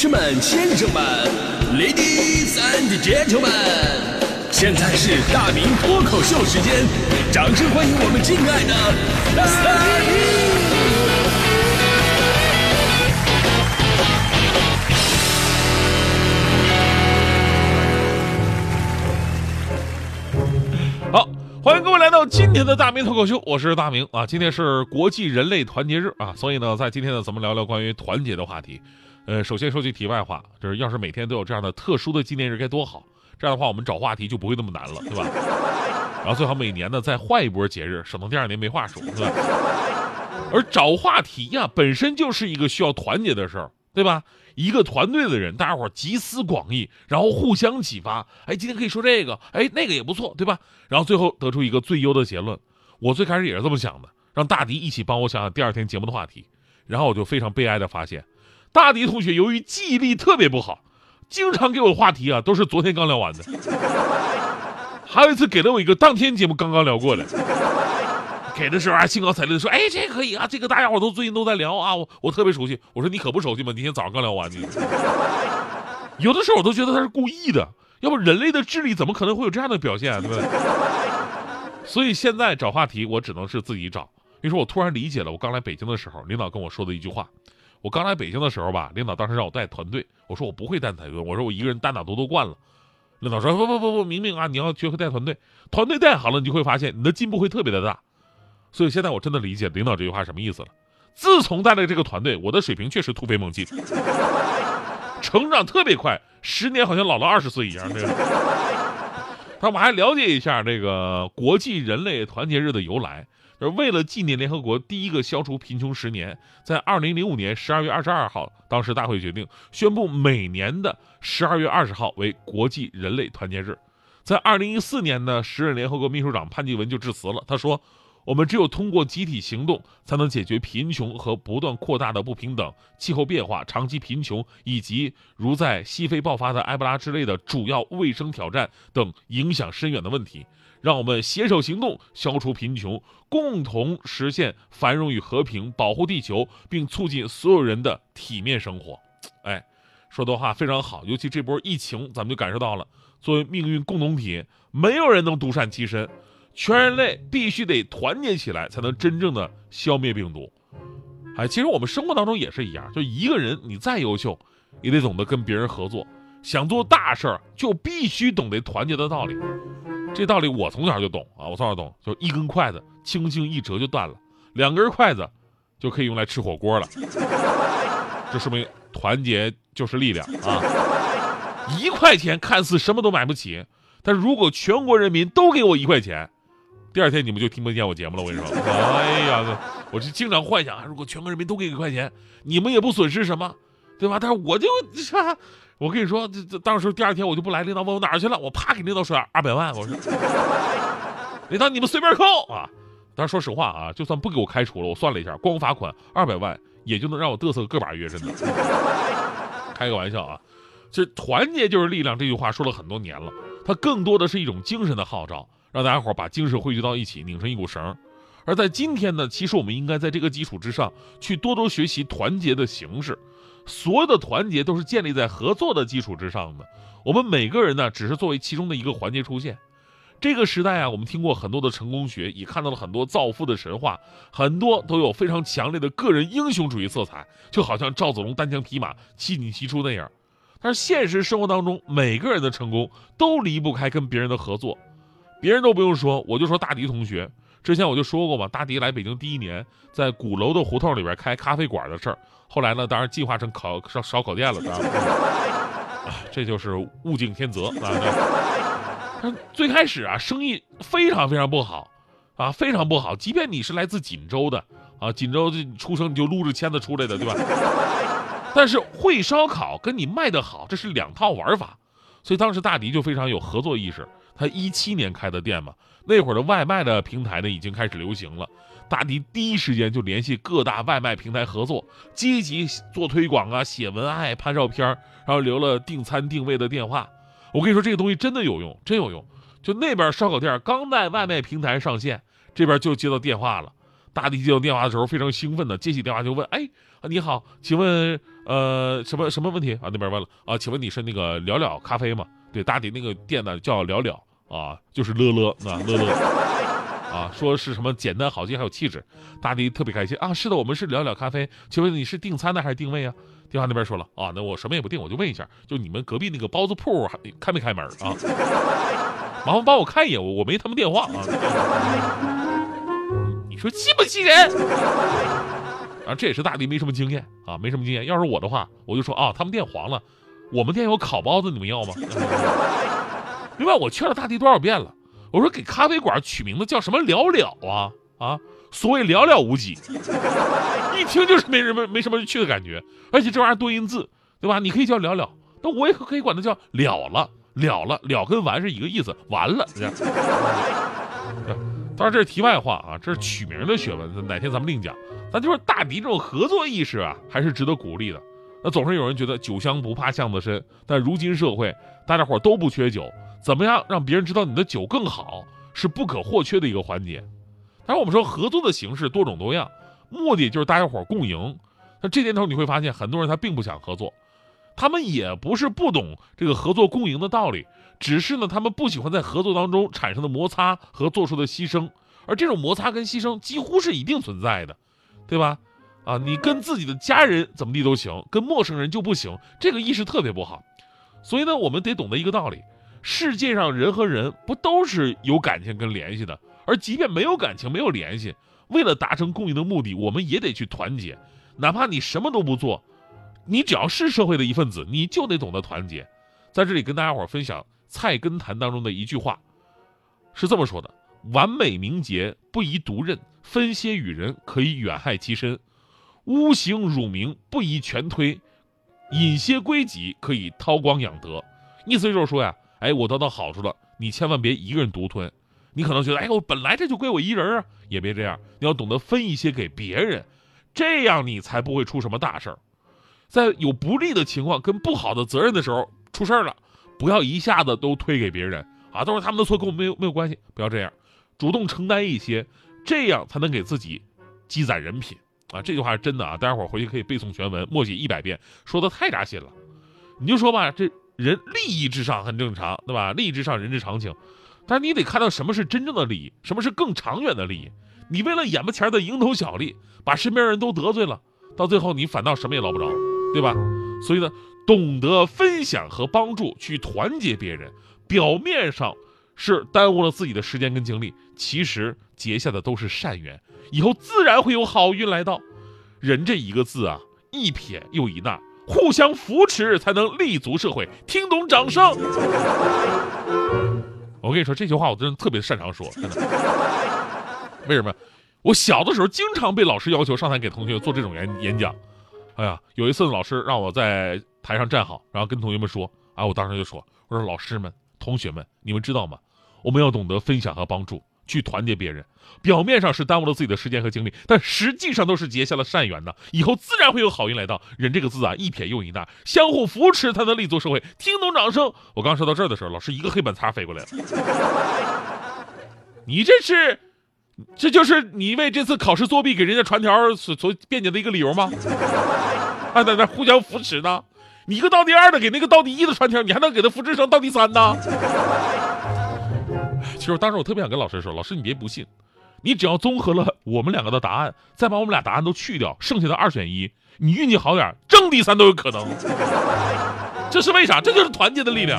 士们、先生们，Ladies and Gentlemen，现在是大明脱口秀时间，掌声欢迎我们敬爱的大明！好，欢迎各位来到今天的大明脱口秀，我是大明啊。今天是国际人类团结日啊，所以呢，在今天呢，咱们聊聊关于团结的话题。呃，首先说句题外话，就是要是每天都有这样的特殊的纪念日该多好，这样的话我们找话题就不会那么难了，对吧？然后最好每年呢再换一波节日，省得第二年没话说，对吧？而找话题呀，本身就是一个需要团结的事儿，对吧？一个团队的人，大家伙集思广益，然后互相启发。哎，今天可以说这个，哎，那个也不错，对吧？然后最后得出一个最优的结论。我最开始也是这么想的，让大迪一起帮我想想第二天节目的话题。然后我就非常悲哀的发现，大迪同学由于记忆力特别不好，经常给我的话题啊都是昨天刚聊完的。还有一次给了我一个当天节目刚刚聊过的。给的时候啊，兴高采烈的说：“哎，这可以啊，这个大家伙都最近都在聊啊，我我特别熟悉。”我说：“你可不熟悉吗？今天早上刚聊完。”的有的时候我都觉得他是故意的，要不人类的智力怎么可能会有这样的表现，对不对？所以现在找话题，我只能是自己找。于是我突然理解了，我刚来北京的时候，领导跟我说的一句话。我刚来北京的时候吧，领导当时让我带团队，我说我不会带团队，我说我一个人单打独斗惯了。领导说：“不不不不，明明啊，你要学会带团队，团队带好了，你就会发现你的进步会特别的大。”所以现在我真的理解领导这句话什么意思了。自从带了这个团队，我的水平确实突飞猛进，成长特别快，十年好像老了二十岁一样。这个，那我们还了解一下这个国际人类团结日的由来。而为了纪念联合国第一个消除贫穷十年，在二零零五年十二月二十二号，当时大会决定宣布每年的十二月二十号为国际人类团结日。在二零一四年呢，时任联合国秘书长潘基文就致辞了，他说。我们只有通过集体行动，才能解决贫穷和不断扩大的不平等、气候变化、长期贫穷以及如在西非爆发的埃博拉之类的主要卫生挑战等影响深远的问题。让我们携手行动，消除贫穷，共同实现繁荣与和平，保护地球，并促进所有人的体面生活。哎，说的话非常好，尤其这波疫情，咱们就感受到了，作为命运共同体，没有人能独善其身。全人类必须得团结起来，才能真正的消灭病毒。哎，其实我们生活当中也是一样，就一个人你再优秀，也得懂得跟别人合作。想做大事儿，就必须懂得团结的道理。这道理我从小就懂啊，我从小就懂，就一根筷子轻轻一折就断了，两根筷子就可以用来吃火锅了。这说明团结就是力量啊！一块钱看似什么都买不起，但如果全国人民都给我一块钱。第二天你们就听不见我节目了，我跟你说。哎呀，我就经常幻想，如果全国人民都给一块钱，你们也不损失什么，对吧？但是我就，我跟你说，这这当时第二天我就不来，领导问我哪儿去了，我啪给领导甩二百万，我说，领导你们随便扣啊。但是说实话啊，就算不给我开除了，我算了一下，光罚款二百万也就能让我嘚瑟个把月，真的。开个玩笑啊，这团结就是力量这句话说了很多年了，它更多的是一种精神的号召。让大家伙把精神汇聚到一起，拧成一股绳。而在今天呢，其实我们应该在这个基础之上，去多多学习团结的形式。所有的团结都是建立在合作的基础之上的。我们每个人呢，只是作为其中的一个环节出现。这个时代啊，我们听过很多的成功学，也看到了很多造富的神话，很多都有非常强烈的个人英雄主义色彩，就好像赵子龙单枪匹马、七进七出那样。但是现实生活当中，每个人的成功都离不开跟别人的合作。别人都不用说，我就说大迪同学。之前我就说过嘛，大迪来北京第一年，在鼓楼的胡同里边开咖啡馆的事儿。后来呢，当然进化成烤烧烧烤店了，知道吗？啊，这就是物竞天择啊。他最开始啊，生意非常非常不好，啊，非常不好。即便你是来自锦州的，啊，锦州这出生你就撸着签子出来的，对吧？但是会烧烤跟你卖的好，这是两套玩法。所以当时大迪就非常有合作意识。他一七年开的店嘛，那会儿的外卖的平台呢已经开始流行了。大迪第一时间就联系各大外卖平台合作，积极做推广啊，写文案、拍照片，然后留了订餐定位的电话。我跟你说，这个东西真的有用，真有用。就那边烧烤店刚在外卖平台上线，这边就接到电话了。大迪接到电话的时候非常兴奋的接起电话就问：“哎，你好，请问呃什么什么问题啊？”那边问了啊，请问你是那个了了咖啡吗？对，大迪那个店呢叫了了啊，就是乐乐啊乐乐 啊，说是什么简单好记还有气质，大迪特别开心啊。是的，我们是聊聊咖啡，请问你是订餐的还是定位啊？电话那边说了啊，那我什么也不定，我就问一下，就你们隔壁那个包子铺还开没开门啊？麻烦帮我看一眼，我我没他们电话啊。你说气不气人？啊，这也是大迪没什么经验啊，没什么经验。要是我的话，我就说啊，他们店黄了，我们店有烤包子，你们要吗？另外，我劝了大地多少遍了，我说给咖啡馆取名字叫什么了了啊啊，所谓寥寥无几，一听就是没什么没什么去的感觉，而且这玩意儿多音字，对吧？你可以叫了了，那我也可以管它叫了了了了了，跟完是一个意思，完了。当然这是题外话啊，这是取名的学问，哪天咱们另讲。咱就说大迪这种合作意识啊，还是值得鼓励的。那总是有人觉得酒香不怕巷子深，但如今社会大家伙都不缺酒，怎么样让别人知道你的酒更好，是不可或缺的一个环节。当然我们说合作的形式多种多样，目的就是大家伙共赢。那这年头你会发现，很多人他并不想合作，他们也不是不懂这个合作共赢的道理。只是呢，他们不喜欢在合作当中产生的摩擦和做出的牺牲，而这种摩擦跟牺牲几乎是一定存在的，对吧？啊，你跟自己的家人怎么地都行，跟陌生人就不行，这个意识特别不好。所以呢，我们得懂得一个道理：世界上人和人不都是有感情跟联系的？而即便没有感情、没有联系，为了达成共赢的目的，我们也得去团结。哪怕你什么都不做，你只要是社会的一份子，你就得懂得团结。在这里跟大家伙分享。《菜根谭》当中的一句话是这么说的：“完美名节不宜独任，分些与人可以远害其身；污行辱名不宜全推，隐些归己可以韬光养德。”意思就是说呀，哎，我得到好处了，你千万别一个人独吞。你可能觉得，哎，我本来这就归我一人啊，也别这样，你要懂得分一些给别人，这样你才不会出什么大事儿。在有不利的情况跟不好的责任的时候出事儿了。不要一下子都推给别人啊，都是他们的错，跟我没有没有关系。不要这样，主动承担一些，这样才能给自己积攒人品啊。这句话是真的啊，大家伙回去可以背诵全文，默写一百遍，说的太扎心了。你就说吧，这人利益至上很正常，对吧？利益至上，人之常情。但是你得看到什么是真正的利益，什么是更长远的利益。你为了眼巴前的蝇头小利，把身边人都得罪了，到最后你反倒什么也捞不着，对吧？所以呢。懂得分享和帮助，去团结别人，表面上是耽误了自己的时间跟精力，其实结下的都是善缘，以后自然会有好运来到。人这一个字啊，一撇又一捺，互相扶持才能立足社会。听懂掌声？我跟你说这句话，我真的特别擅长说，真的。为什么？我小的时候经常被老师要求上台给同学做这种演演讲。哎呀，有一次老师让我在。台上站好，然后跟同学们说：“啊，我当时就说，我说老师们、同学们，你们知道吗？我们要懂得分享和帮助，去团结别人。表面上是耽误了自己的时间和精力，但实际上都是结下了善缘的。以后自然会有好运来到。人这个字啊，一撇又一捺，相互扶持才能立足社会。听懂掌声。我刚说到这儿的时候，老师一个黑板擦飞过来了。你这是，这就是你为这次考试作弊给人家传条所所辩解的一个理由吗？还在那互相扶持呢。”你一个倒第二的给那个倒第一的传条，你还能给他复制成倒第三呢？就是当时我特别想跟老师说，老师你别不信，你只要综合了我们两个的答案，再把我们俩答案都去掉，剩下的二选一，你运气好点，正第三都有可能。这是为啥？这就是团结的力量。